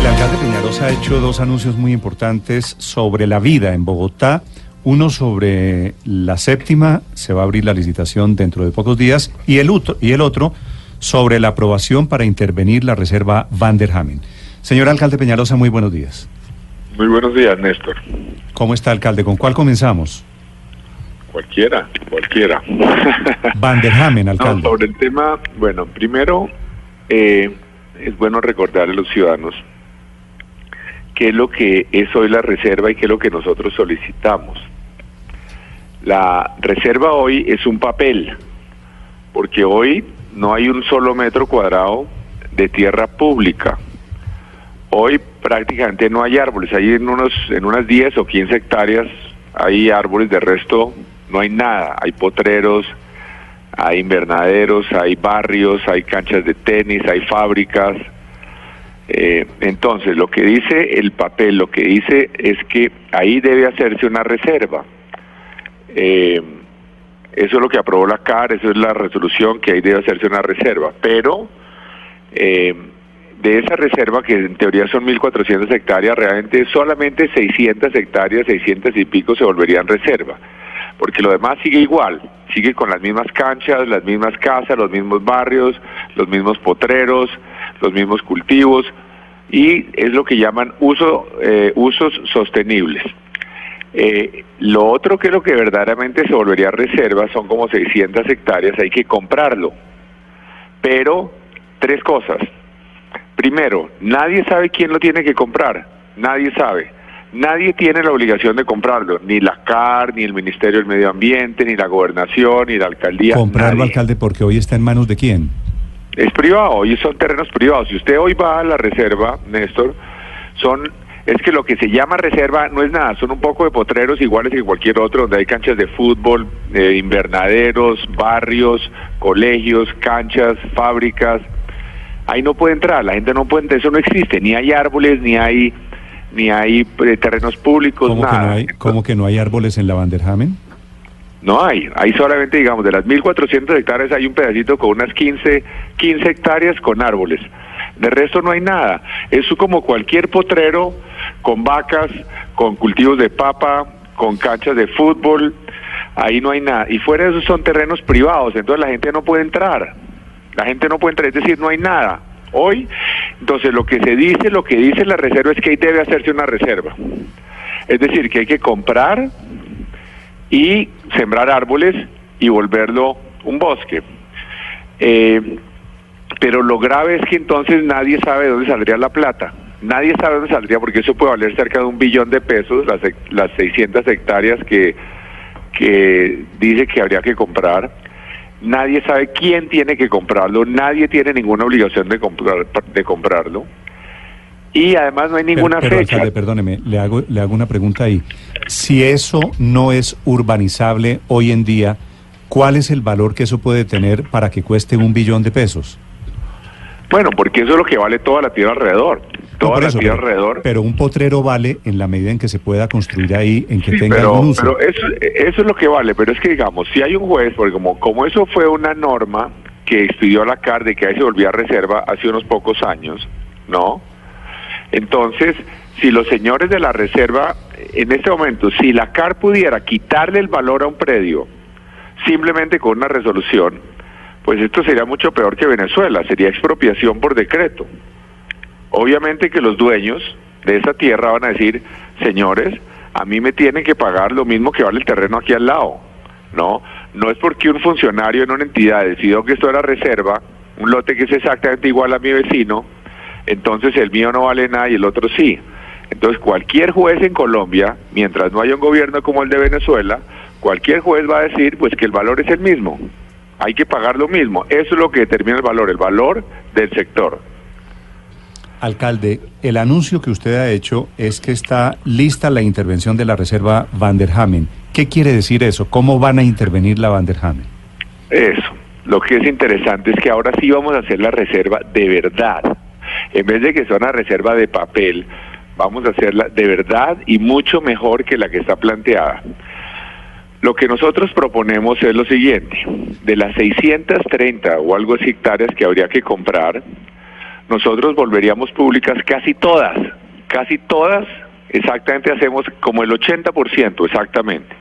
El alcalde Peñarosa ha hecho dos anuncios muy importantes sobre la vida en Bogotá. Uno sobre la séptima, se va a abrir la licitación dentro de pocos días, y el otro, y el otro sobre la aprobación para intervenir la reserva Van der Hamen. Señor alcalde Peñarosa, muy buenos días. Muy buenos días, Néstor. ¿Cómo está, alcalde? ¿Con cuál comenzamos? Cualquiera, cualquiera. Van der Hamen, No, alcalde. sobre el tema, bueno, primero eh, es bueno recordarle a los ciudadanos qué es lo que es hoy la reserva y qué es lo que nosotros solicitamos. La reserva hoy es un papel, porque hoy no hay un solo metro cuadrado de tierra pública. Hoy prácticamente no hay árboles, hay en, unos, en unas 10 o 15 hectáreas hay árboles, de resto no hay nada, hay potreros, hay invernaderos, hay barrios, hay canchas de tenis, hay fábricas. Eh, entonces, lo que dice el papel, lo que dice es que ahí debe hacerse una reserva. Eh, eso es lo que aprobó la CAR, eso es la resolución que ahí debe hacerse una reserva. Pero eh, de esa reserva, que en teoría son 1.400 hectáreas, realmente solamente 600 hectáreas, 600 y pico se volverían reserva. Porque lo demás sigue igual, sigue con las mismas canchas, las mismas casas, los mismos barrios, los mismos potreros, los mismos cultivos, y es lo que llaman uso, eh, usos sostenibles. Eh, lo otro que es lo que verdaderamente se volvería reserva son como 600 hectáreas, hay que comprarlo. Pero, tres cosas. Primero, nadie sabe quién lo tiene que comprar, nadie sabe. Nadie tiene la obligación de comprarlo, ni la CAR, ni el Ministerio del Medio Ambiente, ni la Gobernación, ni la Alcaldía. Comprarlo, nadie. alcalde, porque hoy está en manos de quién. Es privado, y son terrenos privados. Si usted hoy va a la reserva, Néstor, son es que lo que se llama reserva no es nada, son un poco de potreros iguales que cualquier otro, donde hay canchas de fútbol, eh, invernaderos, barrios, colegios, canchas, fábricas. Ahí no puede entrar, la gente no puede entrar, eso no existe, ni hay árboles, ni hay ni hay eh, terrenos públicos, ¿Cómo que, nada. no hay, cómo que no hay árboles en la Van der Hamen? No hay, hay solamente, digamos, de las 1.400 hectáreas hay un pedacito con unas 15, 15 hectáreas con árboles. De resto no hay nada. Es como cualquier potrero con vacas, con cultivos de papa, con canchas de fútbol. Ahí no hay nada. Y fuera de eso son terrenos privados, entonces la gente no puede entrar. La gente no puede entrar, es decir, no hay nada. Hoy, entonces lo que se dice, lo que dice la reserva es que ahí debe hacerse una reserva. Es decir, que hay que comprar y sembrar árboles y volverlo un bosque. Eh, pero lo grave es que entonces nadie sabe de dónde saldría la plata. Nadie sabe dónde saldría porque eso puede valer cerca de un billón de pesos, las, las 600 hectáreas que, que dice que habría que comprar. Nadie sabe quién tiene que comprarlo, nadie tiene ninguna obligación de, comprar, de comprarlo. Y además no hay ninguna pero, pero, fecha. alcalde, perdóneme, le hago, le hago una pregunta ahí. Si eso no es urbanizable hoy en día, ¿cuál es el valor que eso puede tener para que cueste un billón de pesos? Bueno, porque eso es lo que vale toda la tierra alrededor. Toda la eso, tierra pero, alrededor. pero un potrero vale en la medida en que se pueda construir ahí, en que Sí, tenga pero, algún uso. pero eso, eso es lo que vale, pero es que digamos, si hay un juez, porque como, como eso fue una norma que expidió la CAR de que ahí se volvía a reserva hace unos pocos años, ¿no? Entonces, si los señores de la reserva, en este momento, si la CAR pudiera quitarle el valor a un predio simplemente con una resolución, pues esto sería mucho peor que Venezuela, sería expropiación por decreto. Obviamente que los dueños de esa tierra van a decir, señores, a mí me tienen que pagar lo mismo que vale el terreno aquí al lado. No, no es porque un funcionario en una entidad decidió que esto era reserva, un lote que es exactamente igual a mi vecino, entonces el mío no vale nada y el otro sí. Entonces cualquier juez en Colombia, mientras no haya un gobierno como el de Venezuela, cualquier juez va a decir pues que el valor es el mismo. hay que pagar lo mismo. Eso es lo que determina el valor, el valor del sector. Alcalde, el anuncio que usted ha hecho es que está lista la intervención de la Reserva Van der Hamen. ¿Qué quiere decir eso? ¿Cómo van a intervenir la Van der Hamen? Eso. Lo que es interesante es que ahora sí vamos a hacer la reserva de verdad. En vez de que sea una reserva de papel, vamos a hacerla de verdad y mucho mejor que la que está planteada. Lo que nosotros proponemos es lo siguiente, de las 630 o algo así hectáreas que habría que comprar, nosotros volveríamos públicas casi todas, casi todas, exactamente hacemos como el 80% exactamente,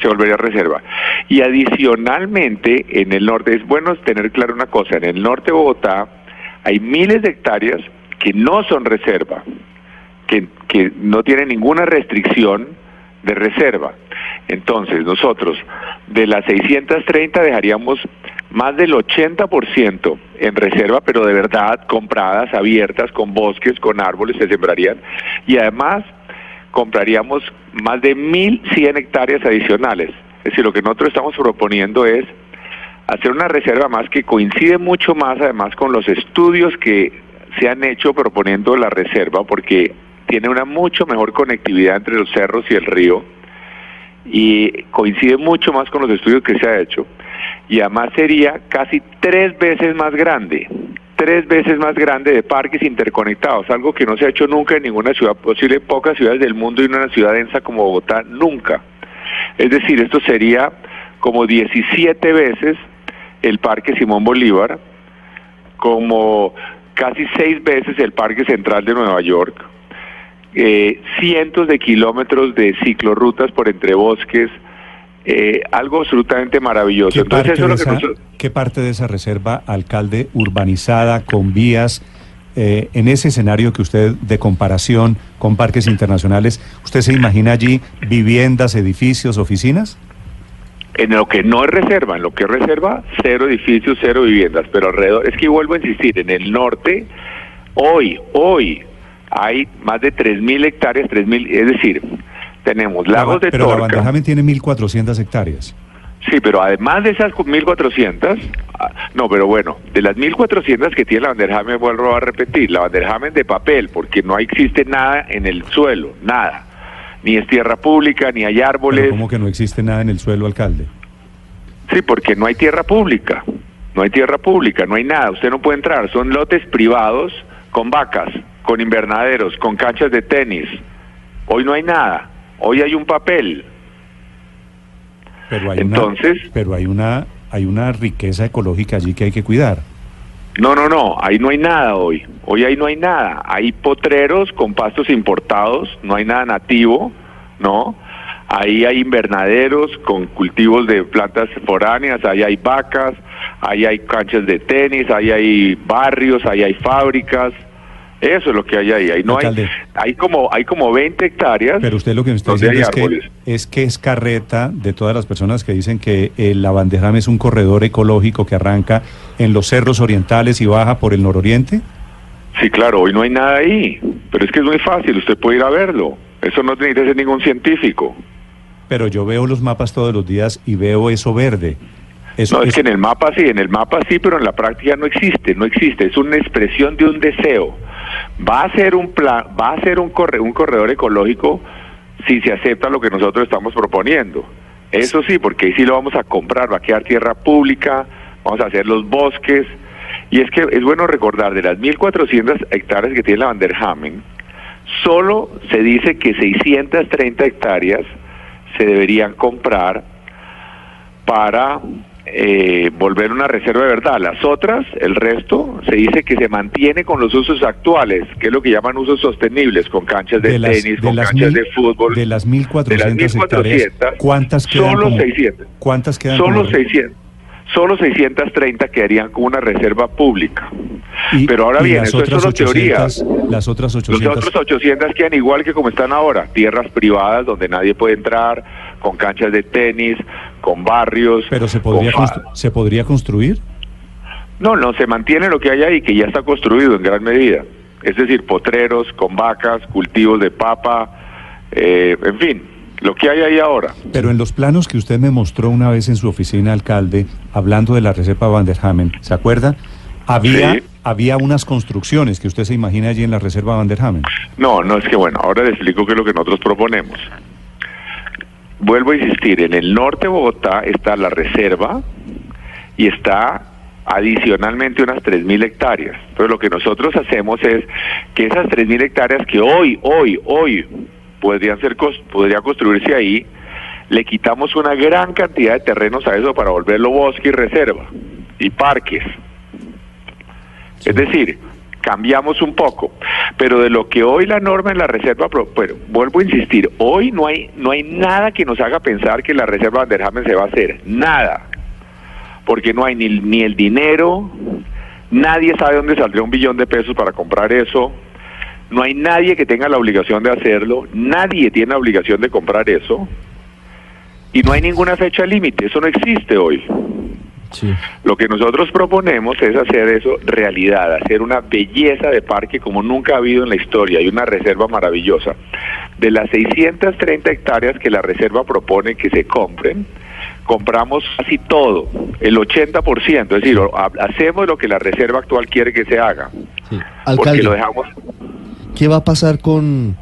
se volvería reserva. Y adicionalmente en el norte, es bueno tener claro una cosa, en el norte de Bogotá hay miles de hectáreas que no son reserva, que, que no tienen ninguna restricción de reserva. Entonces, nosotros de las 630 dejaríamos más del 80% en reserva, pero de verdad compradas, abiertas, con bosques, con árboles, se sembrarían. Y además compraríamos más de 1.100 hectáreas adicionales. Es decir, lo que nosotros estamos proponiendo es hacer una reserva más que coincide mucho más además con los estudios que se han hecho proponiendo la reserva, porque tiene una mucho mejor conectividad entre los cerros y el río y coincide mucho más con los estudios que se ha hecho y además sería casi tres veces más grande, tres veces más grande de parques interconectados, algo que no se ha hecho nunca en ninguna ciudad, posible en pocas ciudades del mundo y en una ciudad densa como Bogotá, nunca. Es decir, esto sería como 17 veces el Parque Simón Bolívar, como casi seis veces el Parque Central de Nueva York, eh, cientos de kilómetros de ciclorrutas por entre bosques, eh, algo absolutamente maravilloso. ¿Qué, Entonces, parte eso de es lo que esa, nosotros- qué parte de esa reserva, alcalde, urbanizada, con vías, eh, en ese escenario que usted, de comparación con parques internacionales, ¿usted se imagina allí viviendas, edificios, oficinas? En lo que no es reserva, en lo que es reserva, cero edificios, cero viviendas, pero alrededor, es que vuelvo a insistir, en el norte, hoy, hoy, hay más de 3.000 hectáreas, 3.000, es decir, tenemos lagos de Pero la Torca. Bandajamen tiene 1.400 hectáreas. Sí, pero además de esas 1.400, ah, no, pero bueno, de las 1.400 que tiene la Vanderhamen, vuelvo a repetir, la Vanderhamen de papel, porque no existe nada en el suelo, nada. Ni es tierra pública, ni hay Pero árboles. ¿Cómo que no existe nada en el suelo, alcalde? Sí, porque no hay tierra pública. No hay tierra pública, no hay nada. Usted no puede entrar. Son lotes privados con vacas, con invernaderos, con canchas de tenis. Hoy no hay nada. Hoy hay un papel. Pero hay Entonces- una, pero hay una, hay una riqueza ecológica allí que hay que cuidar. No, no, no. Ahí no hay nada hoy. Hoy ahí no hay nada. Hay potreros con pastos importados. No hay nada nativo, ¿no? Ahí hay invernaderos con cultivos de plantas foráneas. Ahí hay vacas. Ahí hay canchas de tenis. Ahí hay barrios. Ahí hay fábricas. Eso es lo que hay ahí. Ahí no hay, Alcalde. hay como hay como 20 hectáreas. Pero usted lo que me está diciendo es que, es que es carreta de todas las personas que dicen que eh, la Banderrama es un corredor ecológico que arranca en los cerros orientales y baja por el nororiente. Sí, claro, hoy no hay nada ahí. Pero es que es muy fácil. Usted puede ir a verlo. Eso no necesita ser ningún científico. Pero yo veo los mapas todos los días y veo eso verde. Eso No, es es- que en el mapa sí, en el mapa sí, pero en la práctica no existe, no existe, es una expresión de un deseo. Va a ser un plan, va a ser un, corre- un corredor ecológico si se acepta lo que nosotros estamos proponiendo. Eso sí, porque ahí sí lo vamos a comprar, va a quedar tierra pública, vamos a hacer los bosques. Y es que es bueno recordar, de las 1.400 hectáreas que tiene la Vanderhamen, solo se dice que 630 hectáreas se deberían comprar para eh, volver una reserva de verdad. Las otras, el resto, se dice que se mantiene con los usos actuales, que es lo que llaman usos sostenibles, con canchas de, de las, tenis, de con las canchas mil- de fútbol. de las De las 1.400 hectáreas, 1.400, ¿cuántas quedan solo como- 600. ¿Cuántas quedan Solo como- 600. Solo 630 quedarían como una reserva pública. y- Pero ahora bien, eso es solo teoría. 800, Las otras Los 800 otros 800 quedan igual que como están ahora, tierras privadas donde nadie puede entrar, con canchas de tenis, con barrios. pero se podría, con se podría construir. No, no, se mantiene lo que hay ahí, que ya está construido en gran medida. Es decir, potreros con vacas, cultivos de papa, eh, en fin, lo que hay ahí ahora. Pero en los planos que usted me mostró una vez en su oficina, alcalde, hablando de la reserva Van der Hamen, ¿se acuerda? Había, Sí. había unas construcciones que usted se imagina allí en la reserva Van der Hamen. No, no es que bueno, ahora le explico qué es lo que nosotros proponemos. Vuelvo a insistir, en el norte de Bogotá está la reserva y está adicionalmente unas 3.000 hectáreas. Entonces lo que nosotros hacemos es que esas 3.000 hectáreas que hoy, hoy, hoy podrían ser podría construirse ahí, le quitamos una gran cantidad de terrenos a eso para volverlo bosque y reserva y parques. Es decir, cambiamos un poco, pero de lo que hoy la norma en la reserva, pero vuelvo a insistir, hoy no hay no hay nada que nos haga pensar que la reserva Van der Hamen se va a hacer, nada, porque no hay ni, ni el dinero, nadie sabe dónde saldría un billón de pesos para comprar eso, no hay nadie que tenga la obligación de hacerlo, nadie tiene la obligación de comprar eso, y no hay ninguna fecha límite, eso no existe hoy. Sí. Lo que nosotros proponemos es hacer eso realidad, hacer una belleza de parque como nunca ha habido en la historia y una reserva maravillosa. De las 630 hectáreas que la reserva propone que se compren, compramos casi todo, el 80%, es decir, hacemos lo que la reserva actual quiere que se haga, sí. porque Alcalde, lo dejamos ¿qué va a pasar con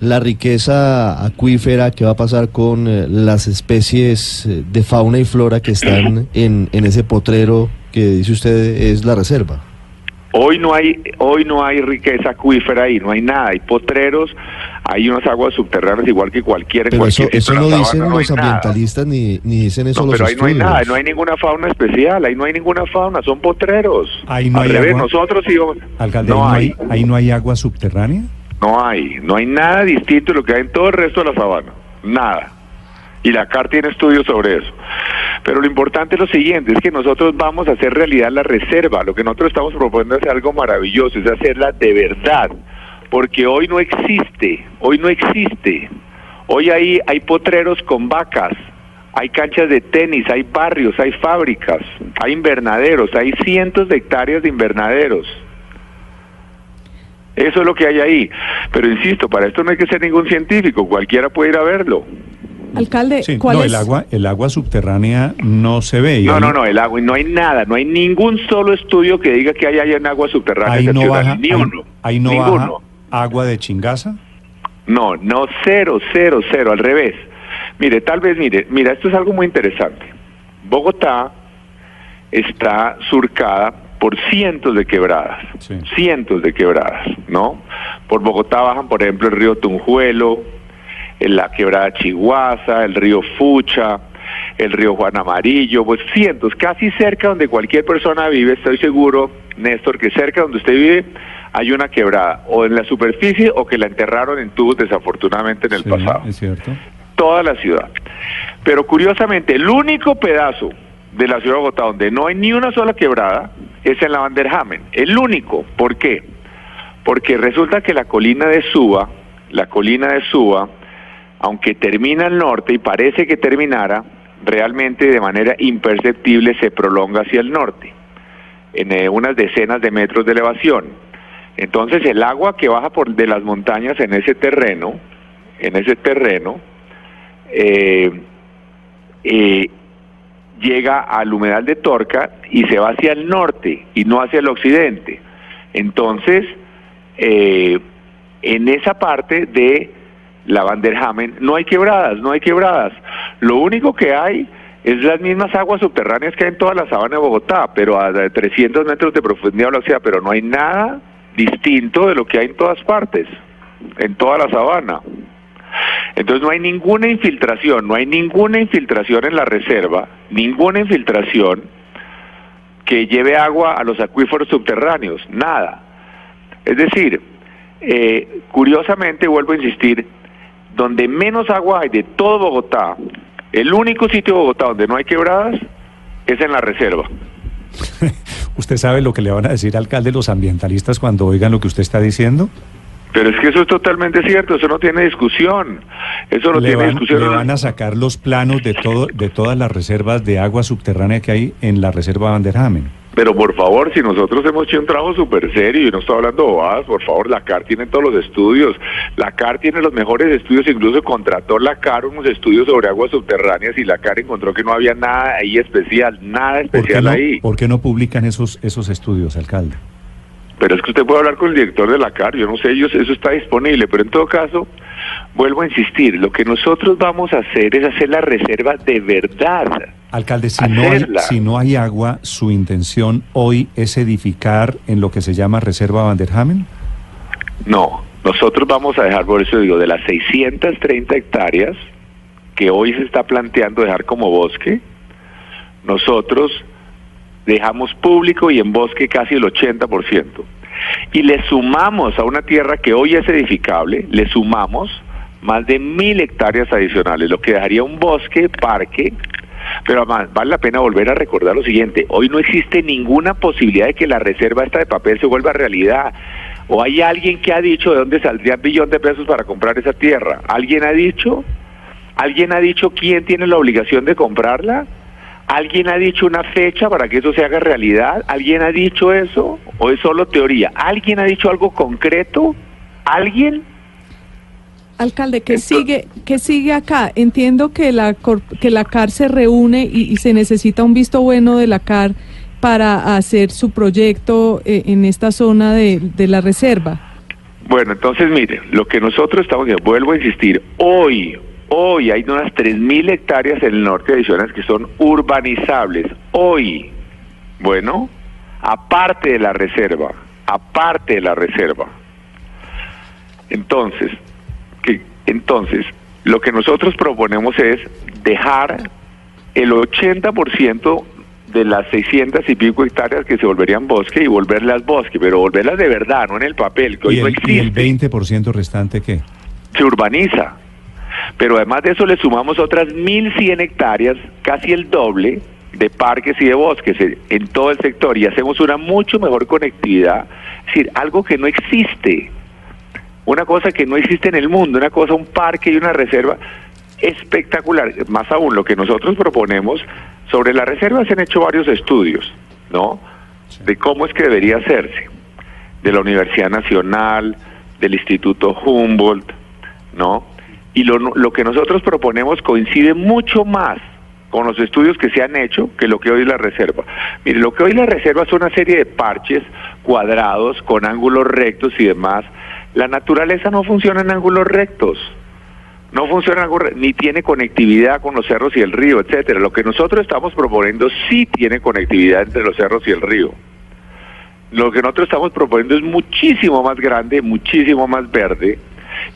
la riqueza acuífera? ¿Qué va a pasar con eh, las especies eh, de fauna y flora que están en, en ese potrero que dice usted es la reserva? Hoy no hay, hoy no hay riqueza acuífera ahí, no hay nada, hay potreros, hay unas aguas subterráneas igual que cualquier Pero eso, cualquier eso sitio no dicen no los ambientalistas ni, ni dicen eso No, los pero ahí no hay nada, no hay ninguna fauna especial, ahí no hay ninguna fauna, son potreros. Ahí no Al hay revés, agua. nosotros íbamos... Alcalde, no ahí, hay, no hay, ahí no hay agua subterránea. No hay, no hay nada distinto de lo que hay en todo el resto de la sabana, nada. Y la CAR tiene estudios sobre eso. Pero lo importante es lo siguiente, es que nosotros vamos a hacer realidad la reserva. Lo que nosotros estamos proponiendo es algo maravilloso, es hacerla de verdad. Porque hoy no existe, hoy no existe. Hoy hay, hay potreros con vacas, hay canchas de tenis, hay barrios, hay fábricas, hay invernaderos, hay cientos de hectáreas de invernaderos. Eso es lo que hay ahí. Pero insisto, para esto no hay que ser ningún científico, cualquiera puede ir a verlo. Alcalde, Sí, ¿cuál no, es? el agua, el agua subterránea no se ve. No, ahí- no, no, el agua, y no hay nada, no hay ningún solo estudio que diga que hay allá en agua subterránea Ahí no baja, ni ahí- uno, ahí no ninguno. baja agua de chingaza. No, no, cero, cero, cero, al revés. Mire, tal vez, mire, mira, esto es algo muy interesante. Bogotá está surcada por cientos de quebradas, Sí. cientos de quebradas, ¿no? Por Bogotá bajan, por ejemplo, el río Tunjuelo, la quebrada Chiguaza, el río Fucha, el río Juan Amarillo, pues cientos, casi cerca donde cualquier persona vive, estoy seguro, Néstor, que cerca donde usted vive hay una quebrada, o en la superficie o que la enterraron en tubos desafortunadamente en el Sí, pasado es cierto. toda la ciudad. Pero curiosamente, el único pedazo de la ciudad de Bogotá donde no hay ni una sola quebrada es en la Van. El único. ¿Por qué? Porque resulta que la colina de Suba, la colina de Suba, aunque termina al norte y parece que terminara, realmente de manera imperceptible se prolonga hacia el norte, en eh, unas decenas de metros de elevación. Entonces el agua que baja por de las montañas en ese terreno, en ese terreno, eh, eh, llega al humedal de Torca y se va hacia el norte y no hacia el occidente. Entonces, eh, en esa parte de la Van der Hamen no hay quebradas, no hay quebradas. Lo único que hay es las mismas aguas subterráneas que hay en toda la sabana de Bogotá, pero a 300 metros de profundidad o sea, pero no hay nada distinto de lo que hay en todas partes, en toda la sabana. Entonces no hay ninguna infiltración, no hay ninguna infiltración en la reserva, ninguna infiltración que lleve agua a los acuíferos subterráneos, nada. Es decir, eh, curiosamente vuelvo a insistir, donde menos agua hay de todo Bogotá, el único sitio de Bogotá donde no hay quebradas es en la reserva. ¿Usted sabe lo que le van a decir, alcalde, los ambientalistas cuando oigan lo que usted está diciendo? Pero es que eso es totalmente cierto, eso no tiene discusión, eso no le, tiene van, discusión. le van a sacar los planos de todo de todas las reservas de agua subterránea que hay en la reserva Van der Hamen. Pero por favor, si nosotros hemos hecho un trabajo súper serio y no estoy hablando bobadas, por favor, la CAR tiene todos los estudios. La CAR tiene los mejores estudios, incluso contrató la CAR unos estudios sobre aguas subterráneas y la CAR encontró que no había nada ahí especial, nada ¿Por qué, especial no, ahí. por qué no publican esos, esos estudios, alcalde? Pero es que usted puede hablar con el director de la CAR, yo no sé, ellos, eso está disponible, pero en todo caso, vuelvo a insistir, lo que nosotros vamos a hacer es hacer la reserva de verdad. Alcalde, si no, hay, si no hay agua, ¿su intención hoy es edificar en lo que se llama Reserva Vanderhamen? No, nosotros vamos a dejar, por eso digo, de las 630 hectáreas que hoy se está planteando dejar como bosque, nosotros dejamos público y en bosque casi el 80%. Y le sumamos a una tierra que hoy es edificable, le sumamos más de mil hectáreas adicionales, lo que dejaría un bosque, parque, pero además vale la pena volver a recordar lo siguiente, hoy no existe ninguna posibilidad de que la reserva esta de papel se vuelva realidad. ¿O hay alguien que ha dicho de dónde saldría un billón de pesos para comprar esa tierra? ¿Alguien ha dicho? ¿Alguien ha dicho quién tiene la obligación de comprarla? ¿Alguien ha dicho una fecha para que eso se haga realidad? ¿Alguien ha dicho eso? ¿O es solo teoría? ¿Alguien ha dicho algo concreto? ¿Alguien? Alcalde, ¿qué Entonces- sigue, qué sigue acá? Entiendo que la, que la CAR se reúne y, y se necesita un visto bueno de la CAR para hacer su proyecto eh, en esta zona de, de la reserva. Bueno, entonces mire, lo que nosotros estamos vuelvo a insistir, hoy, hoy hay unas 3.000 hectáreas en el norte adicionales que son urbanizables. Hoy, bueno, aparte de la reserva, aparte de la reserva. Entonces, que, entonces, lo que nosotros proponemos es dejar el 80% de las 600 y pico hectáreas que se volverían bosque y volverlas bosque, pero volverlas de verdad, no en el papel, que hoy ¿Y no el, y el existe. 20% restante qué? Se urbaniza. Pero además de eso le sumamos otras 1.100 hectáreas, casi el doble, de parques y de bosques en- todo el sector y hacemos una mucho mejor conectividad. Es decir, algo que no existe una cosa que no existe en el mundo, una cosa, un parque y una reserva espectacular. Más aún, lo que nosotros proponemos sobre la reserva se han hecho varios estudios, ¿no? De cómo es que debería hacerse. De la Universidad Nacional, del Instituto Humboldt, ¿no? Y lo, lo que nosotros proponemos coincide mucho más con los estudios que se han hecho que lo que hoy la reserva. Mire, lo que hoy la reserva es una serie de parches cuadrados con ángulos rectos y demás. La naturaleza no funciona en ángulos rectos. No funciona ni tiene conectividad con los cerros y el río, etcétera. Lo que nosotros estamos proponiendo sí tiene conectividad entre los cerros y el río. Lo que nosotros estamos proponiendo es muchísimo más grande, muchísimo más verde,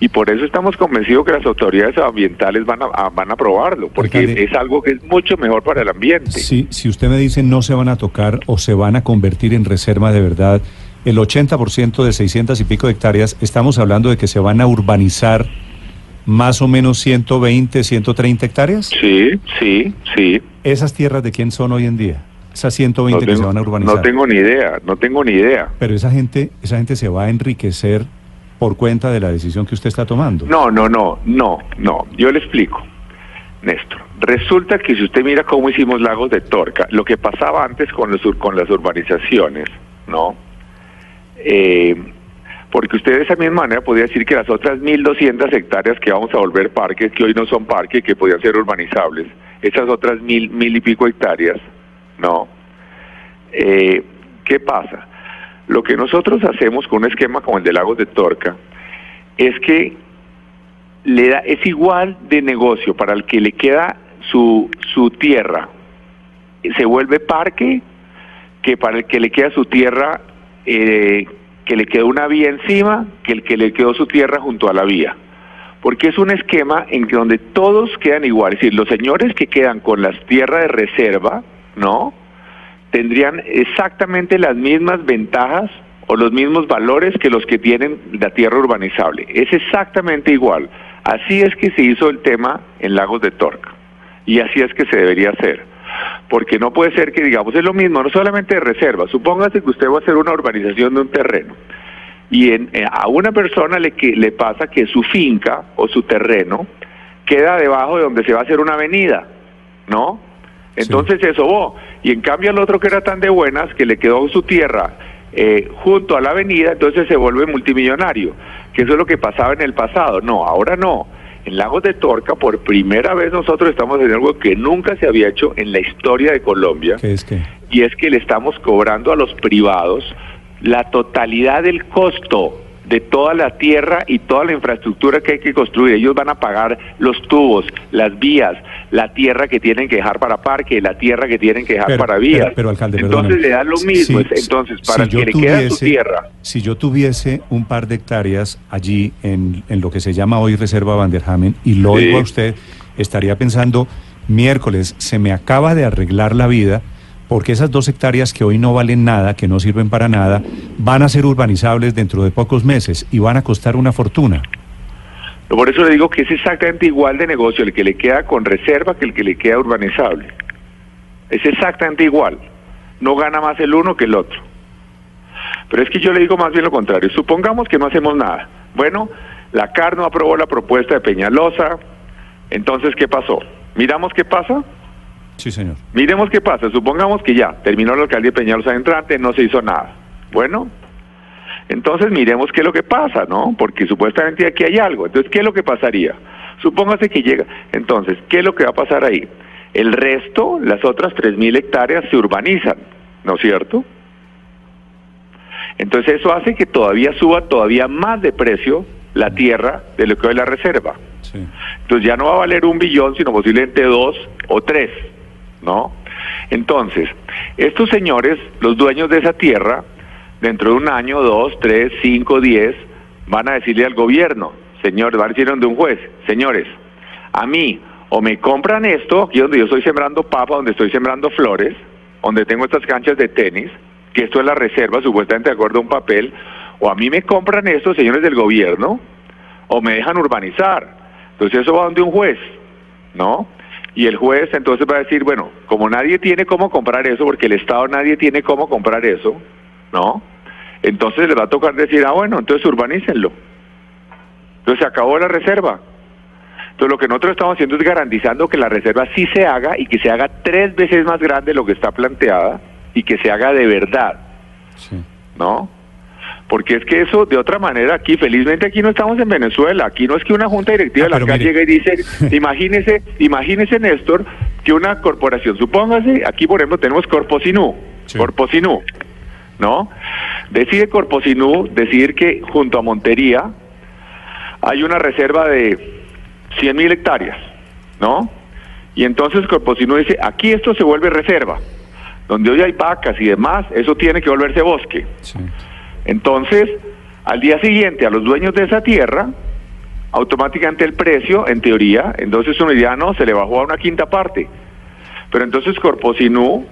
y por eso estamos convencidos que las autoridades ambientales van a, a- van a aprobarlo, porque Alcalde. es algo que es mucho mejor para el ambiente. Si, si usted me dice no se van a tocar o se van a convertir en reserva de verdad, el 80% de 600 y pico de hectáreas, estamos hablando de que se van a urbanizar más o menos 120, 130 hectáreas. Sí, sí, sí. ¿Esas tierras de quién son hoy en día? Esas 120 No que se van a urbanizar. no tengo ni idea, no tengo ni idea. Pero esa gente, esa gente se va a enriquecer por cuenta de la decisión que usted está tomando. No, no, no, no, no. Yo le explico, Néstor. Resulta que si usted mira cómo hicimos Lagos de Torca, lo que pasaba antes con, los, con las urbanizaciones, ¿no? Eh, porque usted de esa misma manera podría decir que las otras 1.200 hectáreas que vamos a volver parques, que hoy no son parques, que podían ser urbanizables, esas otras mil, mil y pico hectáreas, ¿no? Eh, ¿Qué pasa? Lo que nosotros hacemos con un esquema como el de Lagos de Torca es que le da, es igual de negocio para el que le queda su, su tierra, se vuelve parque, que para el que le queda su tierra, eh, que le quedó una vía encima, que el que le quedó su tierra junto a la vía. Porque es un esquema en que donde todos quedan igual, es decir, los señores que quedan con las tierras de reserva, ¿no? Tendrían exactamente las mismas ventajas o los mismos valores que los que tienen la tierra urbanizable. Es exactamente igual. Así es que se hizo el tema en Lagos de Torca. Y así es que se debería hacer. Porque no puede ser que, digamos, es lo mismo, no solamente de reserva. Supóngase que usted va a hacer una urbanización de un terreno y en- eh, a una persona le, que, le pasa que su finca o su terreno queda debajo de donde se va a hacer una avenida, ¿no? Entonces se sobó. Y en cambio al otro que era tan de buenas, que le quedó su tierra eh, junto a la avenida, entonces se vuelve multimillonario. Que eso es lo que pasaba en el pasado. No, ahora no. En Lagos de Torca, por primera vez nosotros estamos haciendo algo que nunca se había hecho en la historia de Colombia. ¿Qué es que? Y es que le estamos cobrando a los privados la totalidad del costo de toda la tierra y toda la infraestructura que hay que construir. Ellos van a pagar los tubos, las vías, la tierra que tienen que dejar para parque, la tierra que tienen que dejar Pero- para vías. pero- pero, alcalde, Entonces le dan lo mismo. Si- Entonces, para si que le queda su tierra, Si yo tuviese un par de hectáreas allí en, en lo que se llama hoy Reserva Vanderhamen y lo Sí. oigo a usted, estaría pensando, miércoles, se me acaba de arreglar la vida porque esas dos hectáreas que hoy no valen nada, que no sirven para nada, van a ser urbanizables dentro de pocos meses y van a costar una fortuna. por eso le digo que es exactamente igual de negocio el que le queda con reserva que el que le queda urbanizable. Es exactamente igual. No gana más el uno que el otro. Pero es que yo le digo más bien lo contrario. Supongamos que no hacemos nada. Bueno, la CAR no aprobó la propuesta de Peñalosa. Entonces, ¿qué pasó? ¿Miramos qué pasa? Sí, señor. Miremos qué pasa. Supongamos que ya terminó la alcaldía de Peñalosa entrante, no se hizo nada. Bueno, entonces miremos qué es lo que pasa, ¿no? Porque supuestamente aquí hay algo. Entonces, ¿qué es lo que pasaría? Supóngase que llega. Entonces, ¿qué es lo que va a pasar ahí? El resto, las otras 3.000 hectáreas se urbanizan, ¿no es cierto? Entonces eso hace que todavía suba todavía más de precio la tierra de lo que es la reserva. Sí. Entonces ya no va a valer un billón, sino posiblemente dos o tres, ¿no? Entonces, estos señores, los dueños de esa tierra, dentro de un año, dos, tres, cinco, diez, van a decirle al gobierno, señores, van a decir donde un juez, señores, a mí o me compran esto, aquí donde yo estoy sembrando papa, donde estoy sembrando flores, donde tengo estas canchas de tenis, que esto es la reserva, supuestamente de acuerdo a un papel, o a mí me compran esto, señores del gobierno, o me dejan urbanizar. Entonces eso va donde un juez, ¿no? Y el juez entonces va a decir, bueno, como nadie tiene cómo comprar eso, porque el Estado nadie tiene cómo comprar eso, ¿no? Entonces le va a tocar decir, ah, bueno, entonces urbanícenlo. Entonces se acabó la reserva. Entonces lo que nosotros estamos haciendo es garantizando que la reserva sí se haga y que se haga tres veces más grande de lo que está planteada y que se haga de verdad, Sí. ¿no? Porque es que eso, de otra manera, aquí, felizmente aquí no estamos en Venezuela, aquí no es que una junta directiva Ah, de la mire. llegue y dice, imagínese, imagínese Néstor, que una corporación, supóngase, aquí por ejemplo tenemos Corposinú, Sí. Corposinú, ¿no? Decide Corposinú decir que junto a Montería hay una reserva de 100 mil hectáreas, ¿no? Y entonces Corposinú dice, aquí esto se vuelve reserva, donde hoy hay vacas y demás, eso tiene que volverse bosque. Sí. Entonces, al día siguiente, a los dueños de esa tierra, automáticamente el precio, en teoría, entonces uno diría, "Ah, no, se le bajó a una quinta parte. Pero entonces Corposinú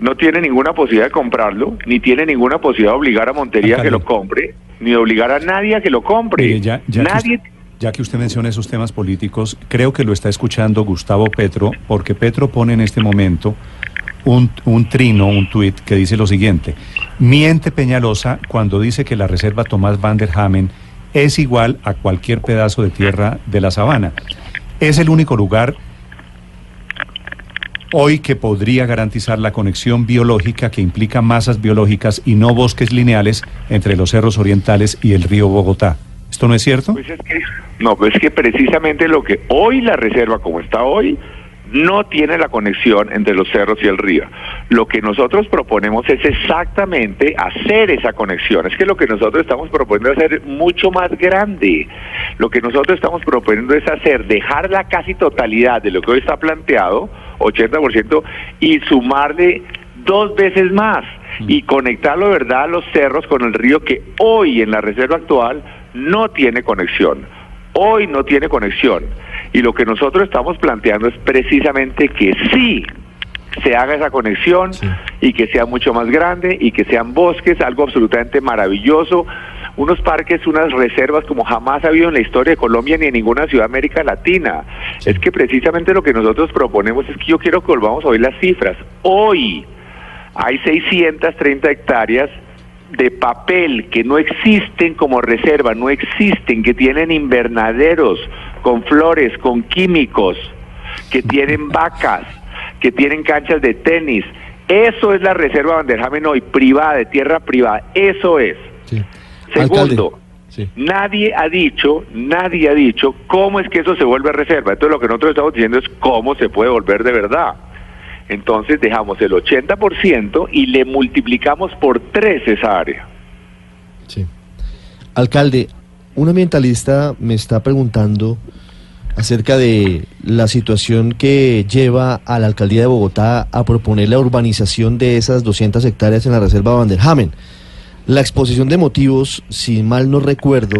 no tiene ninguna posibilidad de comprarlo, ni tiene ninguna posibilidad de obligar a Montería a que lo compre, ni de obligar a nadie a que lo compre. Mire, ya, ya nadie... Que usted, ya que usted menciona esos temas políticos, creo que lo está escuchando Gustavo Petro, porque Petro pone en este momento un, un trino, un tuit que dice lo siguiente. Miente Peñalosa cuando dice que la reserva Tomás Van der Hamen es igual a cualquier pedazo de tierra de la sabana. Es el único lugar hoy que podría garantizar la conexión biológica que implica masas biológicas y no bosques lineales entre los cerros orientales y el río Bogotá. ¿Esto no es cierto? Pues es que, no, pues es que precisamente lo que hoy la reserva, como está hoy, no tiene la conexión entre los cerros y el río. Lo que nosotros proponemos es exactamente hacer esa conexión. Es que lo que nosotros estamos proponiendo es hacer mucho más grande. Lo que nosotros estamos proponiendo es hacer, dejar la casi totalidad de lo que hoy está planteado, 80%, y sumarle dos veces más y conectarlo verdad a los cerros con el río que hoy en la reserva actual no tiene conexión. Hoy no tiene conexión. Y lo que nosotros estamos planteando es precisamente que sí se haga esa conexión y que sea mucho más grande y que sean bosques, algo absolutamente maravilloso, unos parques, unas reservas como jamás ha habido en la historia de Colombia ni en ninguna ciudad de América Latina. Es que precisamente lo que nosotros proponemos es que yo quiero que volvamos a oír las cifras. Hoy hay 630 hectáreas de papel que no existen como reserva, no existen, que tienen invernaderos con flores, con químicos, que tienen vacas, que tienen canchas de tenis. Eso es la reserva Vanderhamen hoy, privada, de tierra privada. Eso es. Sí. Segundo. Sí. nadie ha dicho, nadie ha dicho cómo es que eso se vuelve reserva. Entonces lo que nosotros estamos diciendo es cómo se puede volver de verdad. Entonces dejamos el 80% y le multiplicamos por tres esa área. Sí. Alcalde, un ambientalista me está preguntando acerca de la situación que lleva a la alcaldía de Bogotá a proponer la urbanización de esas 200 hectáreas en la reserva Vanderhamen. La exposición de motivos, si mal no recuerdo,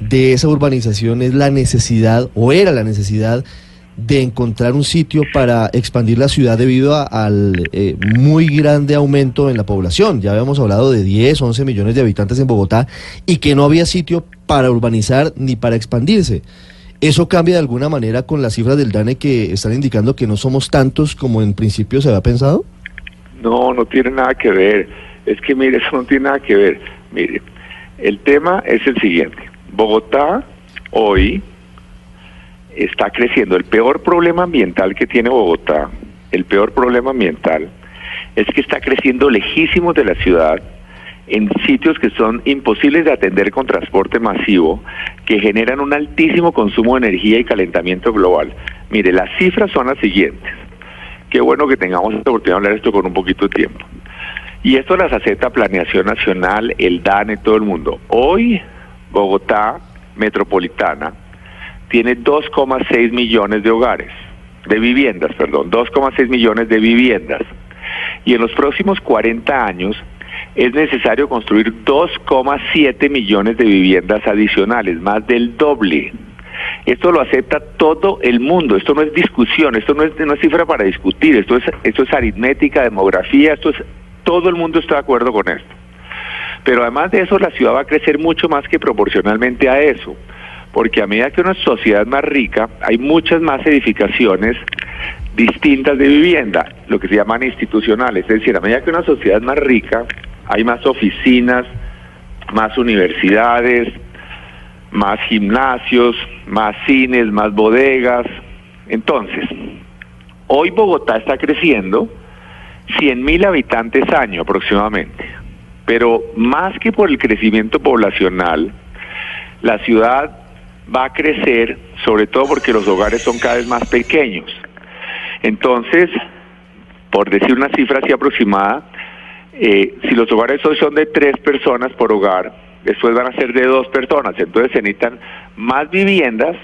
de esa urbanización es la necesidad, o era la necesidad, de encontrar un sitio para expandir la ciudad debido al eh, muy grande aumento en la población. Ya habíamos hablado de 10, 11 millones de habitantes en Bogotá y que no había sitio para urbanizar ni para expandirse. ¿Eso cambia de alguna manera con las cifras del DANE que están indicando que no somos tantos como en principio se había pensado? No, no tiene nada que ver. Es que mire, eso no tiene nada que ver. Mire, el tema es el siguiente. Bogotá hoy está creciendo. El peor problema ambiental que tiene Bogotá, el peor problema ambiental, es que está creciendo lejísimos de la ciudad, en sitios que son imposibles de atender con transporte masivo, que generan un altísimo consumo de energía y calentamiento global. Mire, las cifras son las siguientes. Qué bueno que tengamos esta oportunidad de hablar esto con un poquito de tiempo. Y esto las acepta Planeación Nacional, el DANE, todo el mundo. Hoy, Bogotá metropolitana tiene 2,6 millones de hogares, de viviendas, perdón, 2,6 millones de viviendas. Y en los próximos 40 años es necesario construir 2,7 millones de viviendas adicionales, más del doble. Esto lo acepta todo el mundo, esto no es discusión, esto no es, no cifra para discutir, esto es, esto es aritmética, demografía, esto es, todo el mundo está de acuerdo con esto. Pero además de eso, la ciudad va a crecer mucho más que proporcionalmente a eso, porque a medida que una sociedad más rica, hay muchas más edificaciones distintas de vivienda, lo que se llaman institucionales, es decir, a medida que una sociedad es más rica, hay más oficinas, más universidades, más gimnasios, más cines, más bodegas. Entonces, hoy Bogotá está creciendo 100 mil habitantes año aproximadamente, pero más que por el crecimiento poblacional, la ciudad va a crecer sobre todo porque los hogares son cada vez más pequeños. Entonces, por decir una cifra así aproximada, eh, si los hogares hoy son de tres personas por hogar, después van a ser de dos personas. Entonces se necesitan más viviendas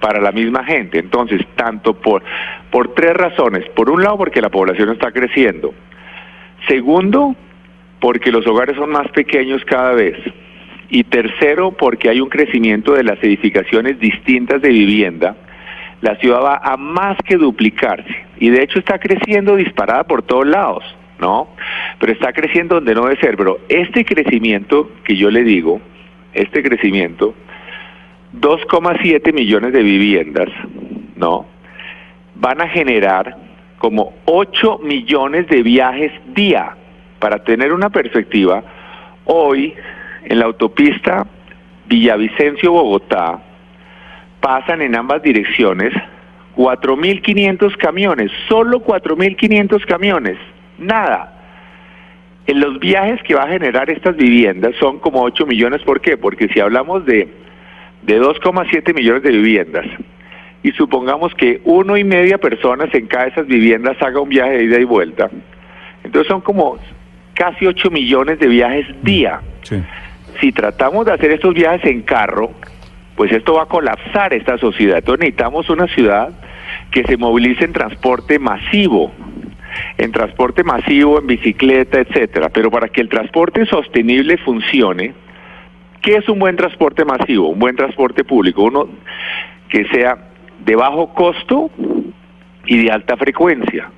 para la misma gente. Entonces, tanto por, por tres razones. Por un lado, porque la población está creciendo. Segundo, porque los hogares son más pequeños cada vez. Y tercero, porque hay un crecimiento de las edificaciones distintas de vivienda. La ciudad va a más que duplicarse. Y de hecho está creciendo disparada por todos lados, ¿no? Pero está creciendo donde no debe ser. Pero este crecimiento que yo le digo, este crecimiento, 2,7 millones de viviendas, ¿no? Van a generar como 8 millones de viajes día. Para tener una perspectiva, hoy en la autopista Villavicencio-Bogotá pasan en ambas direcciones 4.500 camiones, solo 4.500 camiones, nada. En los viajes que va a generar estas viviendas son como 8 millones, ¿por qué? Porque si hablamos de, de 2,7 millones de viviendas y supongamos que uno y media personas en cada de esas viviendas haga un viaje de ida y vuelta, entonces son como casi 8 millones de viajes día. Sí. Si tratamos de hacer estos viajes en carro, pues esto va a colapsar esta sociedad. Entonces necesitamos una ciudad que se movilice en transporte masivo, en transporte masivo, en bicicleta, etcétera. Pero para que el transporte sostenible funcione, ¿qué es un buen transporte masivo? Un buen transporte público, uno que sea de bajo costo y de alta frecuencia.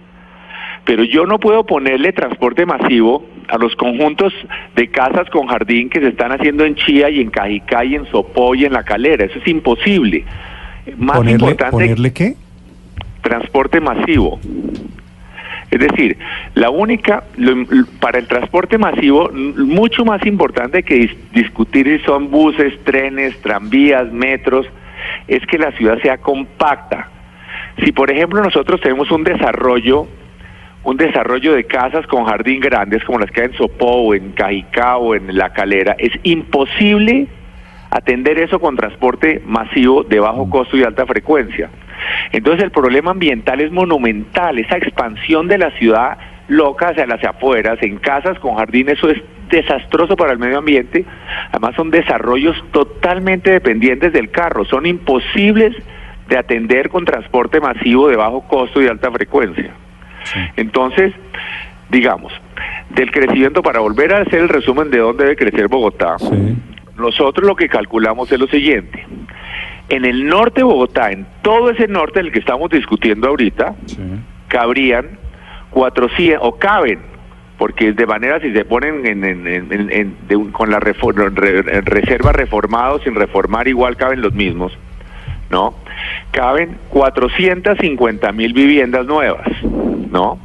Pero yo no puedo ponerle transporte masivo a los conjuntos de casas con jardín que se están haciendo en Chía y en Cajicá y en Sopó y en La Calera. Eso es imposible. Más ¿Ponerle, importante, ¿Ponerle qué? transporte masivo. Es decir, la única, lo- para el transporte masivo, mucho más importante que dis- discutir si son buses, trenes, tranvías, metros, es que la ciudad sea compacta. Si, por ejemplo, nosotros tenemos un desarrollo un desarrollo de casas con jardín grandes como las que hay en Sopó, en Cajicá o en La Calera. Es imposible atender eso con transporte masivo de bajo costo y alta frecuencia. Entonces el problema ambiental es monumental, esa expansión de la ciudad loca hacia las afueras, en casas con jardín, eso es desastroso para el medio ambiente. Además son desarrollos totalmente dependientes del carro, son imposibles de atender con transporte masivo de bajo costo y alta frecuencia. Entonces, digamos, del crecimiento, para volver a hacer el resumen de dónde debe crecer Bogotá, Sí. nosotros lo que calculamos es lo siguiente. En el norte de Bogotá, en todo ese norte del que estamos discutiendo ahorita, Sí. cabrían 400, o caben, porque de manera si se ponen en, en- en- en- en- de un- con la refor- re- en reserva reformado, sin reformar, igual caben los mismos, ¿no? Caben 450 mil viviendas nuevas, ¿no?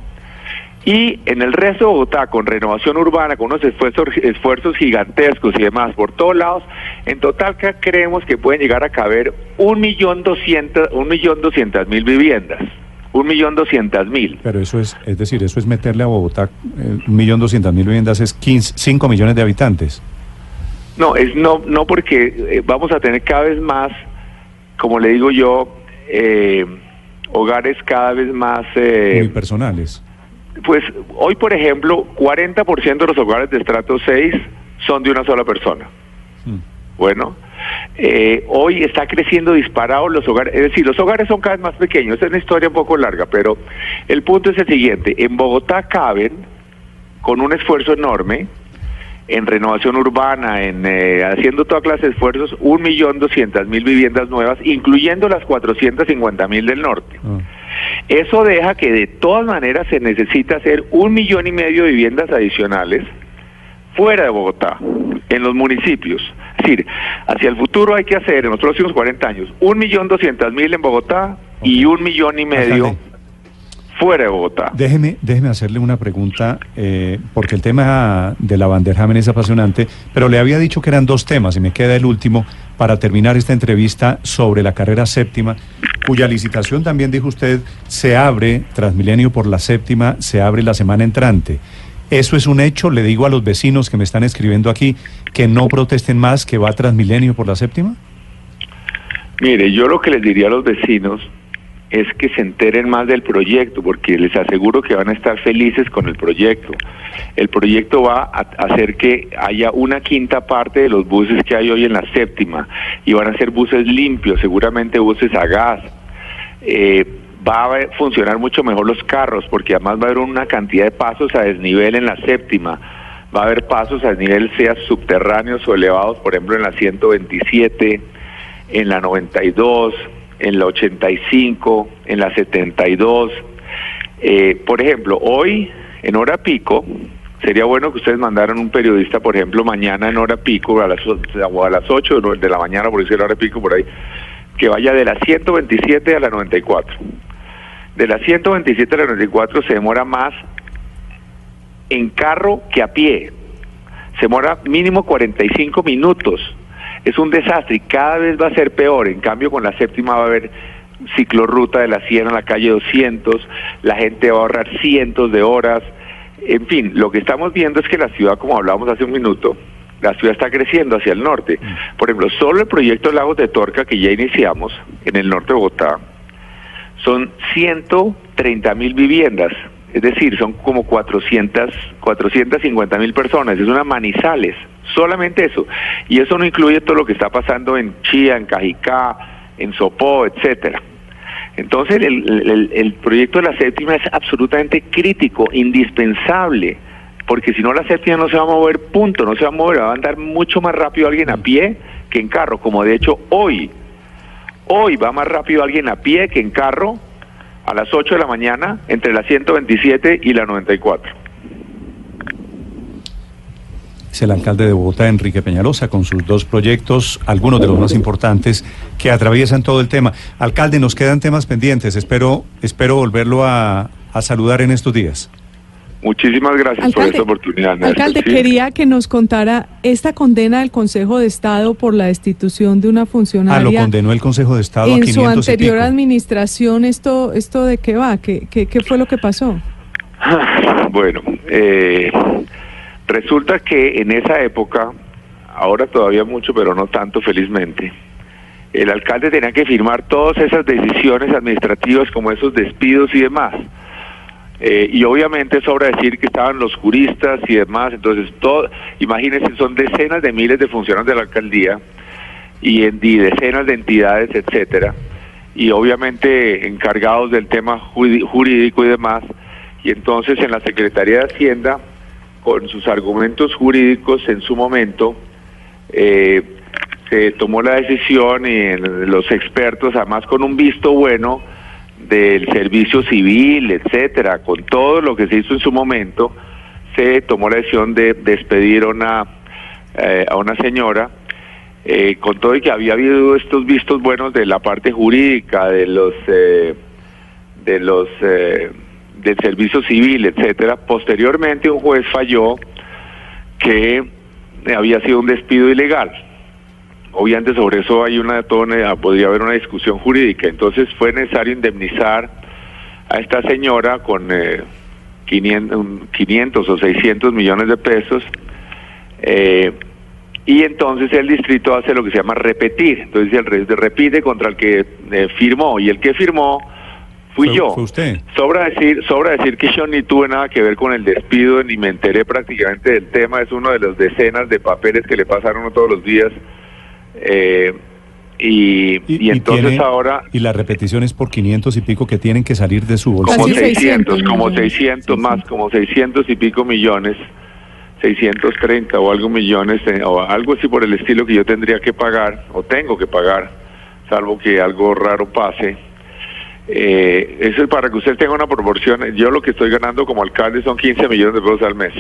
Y en el resto de Bogotá, con renovación urbana, con unos esfuerzos, esfuerzos gigantescos y demás por todos lados, en total creemos que pueden llegar a caber un millón doscientas, un millón doscientas mil viviendas, un millón doscientas mil. Pero eso es, es decir, eso es meterle a Bogotá eh, un millón doscientas mil viviendas, es 15, 5 millones de habitantes. No, es no, no porque eh, vamos a tener cada vez más, como le digo yo, eh, hogares cada vez más... eh, Muy personales. Pues hoy, por ejemplo, 40% de los hogares de estrato 6 son de una sola persona. Mm. Bueno, eh, hoy está creciendo disparado los hogares, es decir, los hogares son cada vez más pequeños, es una historia un poco larga, pero el punto es el siguiente, en Bogotá caben, con un esfuerzo enorme, en renovación urbana, en eh, haciendo toda clase de esfuerzos, un millón doscientas mil viviendas nuevas, incluyendo las 450 mil del norte. Ah. Eso deja que de todas maneras se necesita hacer un millón y medio de viviendas adicionales fuera de Bogotá, en los municipios. Es decir, hacia el futuro hay que hacer en los próximos 40 años un millón doscientas mil en Bogotá y un millón y medio. Fuera de Bogotá. Déjeme, déjeme hacerle una pregunta, eh, porque el tema de la Vanderhamen es apasionante, pero le había dicho que eran dos temas y me queda el último para terminar esta entrevista sobre la carrera séptima, cuya licitación también dijo usted se abre, Transmilenio por la séptima, se abre la semana entrante. Eso es un hecho, le digo a los vecinos que me están escribiendo aquí que no protesten más, que va Transmilenio por la séptima. Mire, yo lo que les diría a los vecinos es que se enteren más del proyecto, porque les aseguro que van a estar felices con el proyecto. El proyecto va a hacer que haya una quinta parte de los buses que hay hoy en la séptima, y van a ser buses limpios, seguramente buses a gas. Eh, va a funcionar mucho mejor los carros, porque además va a haber una cantidad de pasos a desnivel en la séptima. Va a haber pasos a desnivel, sea subterráneos o elevados, por ejemplo, en la 127 en la 92, en la 85, en la 72. Eh, por ejemplo, hoy en hora pico, sería bueno que ustedes mandaran un periodista, por ejemplo, mañana en hora pico, a las, o- a las 8 de la mañana, por decir hora pico, por ahí, que vaya de la 127 a la 94. De la 127 a la 94 se demora más en carro que a pie. Se demora mínimo 45 minutos. Es un desastre y cada vez va a ser peor. En cambio, con la séptima va a haber ciclorruta de la 100 a la calle 200, la gente va a ahorrar cientos de horas. En fin, lo que estamos viendo es que la ciudad, como hablábamos hace un minuto, la ciudad está creciendo hacia el norte. Por ejemplo, solo el proyecto Lagos de Torca que ya iniciamos en el norte de Bogotá son 130 mil viviendas, es decir, son como 400, 450 mil personas, es una manizales, solamente eso. Y eso no incluye todo lo que está pasando en Chía, en Cajicá, en Sopó, etcétera. Entonces, el, el- el proyecto de la séptima es absolutamente crítico, indispensable, porque si no la séptima no se va a mover, punto, no se va a mover, va a andar mucho más rápido alguien a pie que en carro, como de hecho hoy Hoy va más rápido alguien a pie que en carro a las 8 de la mañana entre la 127 y la 94. Es el alcalde de Bogotá, Enrique Peñalosa, con sus dos proyectos, algunos de los más importantes que atraviesan todo el tema. Alcalde, nos quedan temas pendientes. Espero, espero volverlo a, a saludar en estos días. Muchísimas gracias por esta oportunidad. Néstor. alcalde, Sí. quería que nos contara esta condena del Consejo de Estado por la destitución de una Ah, lo funcionaria condenó el Consejo de Estado a en 500 su y anterior pico. administración. ¿Esto, esto de qué va? ¿Qué, qué, qué fue lo que pasó? Bueno, eh, resulta que en esa época, ahora todavía mucho, pero no tanto felizmente, el alcalde tenía que firmar todas esas decisiones administrativas como esos despidos y demás. Eh, y obviamente sobra decir que estaban los juristas y demás, entonces todo, imagínense, son decenas de miles de funcionarios de la alcaldía y, en, decenas de entidades, etcétera, y obviamente encargados del tema jurídico y demás, y entonces en la Secretaría de Hacienda, con sus argumentos jurídicos en su momento, eh, se tomó la decisión y los expertos, además con un visto bueno del servicio civil, etcétera, con todo lo que se hizo en su momento, se tomó la decisión de despedir a una, eh, a una señora, eh, con todo y que había habido estos vistos buenos de la parte jurídica, de los, de los, del servicio civil, etcétera. Posteriormente un juez falló que había sido un despido ilegal. Obviamente sobre eso hay una, podría haber una discusión jurídica. Entonces fue necesario indemnizar a esta señora con eh, 500, un 500 o 600 millones de pesos. eh, y entonces el distrito hace lo que se llama repetir. Entonces el re- repite contra el que eh, firmó. Y el que firmó fui Fue- yo. fue usted. Sobra decir, sobra decir que yo ni tuve nada que ver con el despido, ni me enteré prácticamente del tema. Es uno de los decenas de papeles que le pasaron todos los días. Eh, y, y entonces tiene- ahora Y la repetición es por 500 y pico que tienen que salir de su bolsillo. como Casi 600, 600 como millones. 600 más, como 600 y pico millones, 630 o algo millones, eh, o algo así por el estilo que yo tendría que pagar, o tengo que pagar, salvo que algo raro pase. Eh, eso es para que usted tenga una proporción. Yo lo que estoy ganando como alcalde son 15 millones de pesos al mes.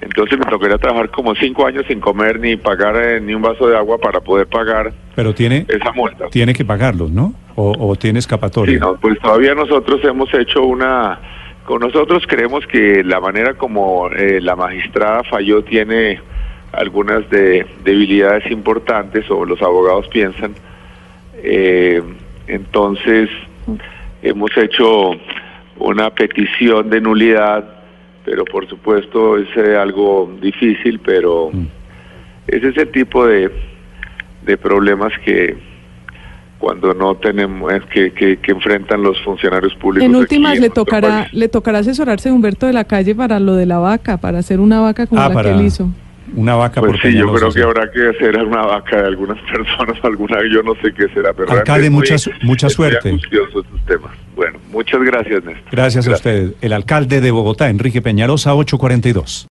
Entonces me tocaría trabajar como 5 años sin comer ni pagar eh, ni un vaso de agua para poder pagar Pero tiene, esa multa. tiene que pagarlos, ¿no? O, o tiene escapatoria. Sí, no, pues todavía nosotros hemos hecho una... Con nosotros creemos que la manera como eh, la magistrada falló tiene algunas de, debilidades importantes, o los abogados piensan. Eh, entonces, hemos hecho una petición de nulidad, pero por supuesto es eh, algo difícil, pero Mm. ese es el tipo de, de problemas que cuando no tenemos eh, que, que, que enfrentan los funcionarios públicos. En aquí últimas le tocará país. le tocará asesorarse de Humberto de la Calle para lo de la vaca, para hacer una vaca como Ah, la para que él hizo. Una vaca Pues por sí, yo creo que habrá que hacer una vaca de algunas personas, alguna, yo no sé qué será, pero Alcalde, mucha muy- mucha suerte. estos temas. Bueno, muchas gracias, Néstor. Gracias a usted. El alcalde de Bogotá, Enrique Peñalosa, 842.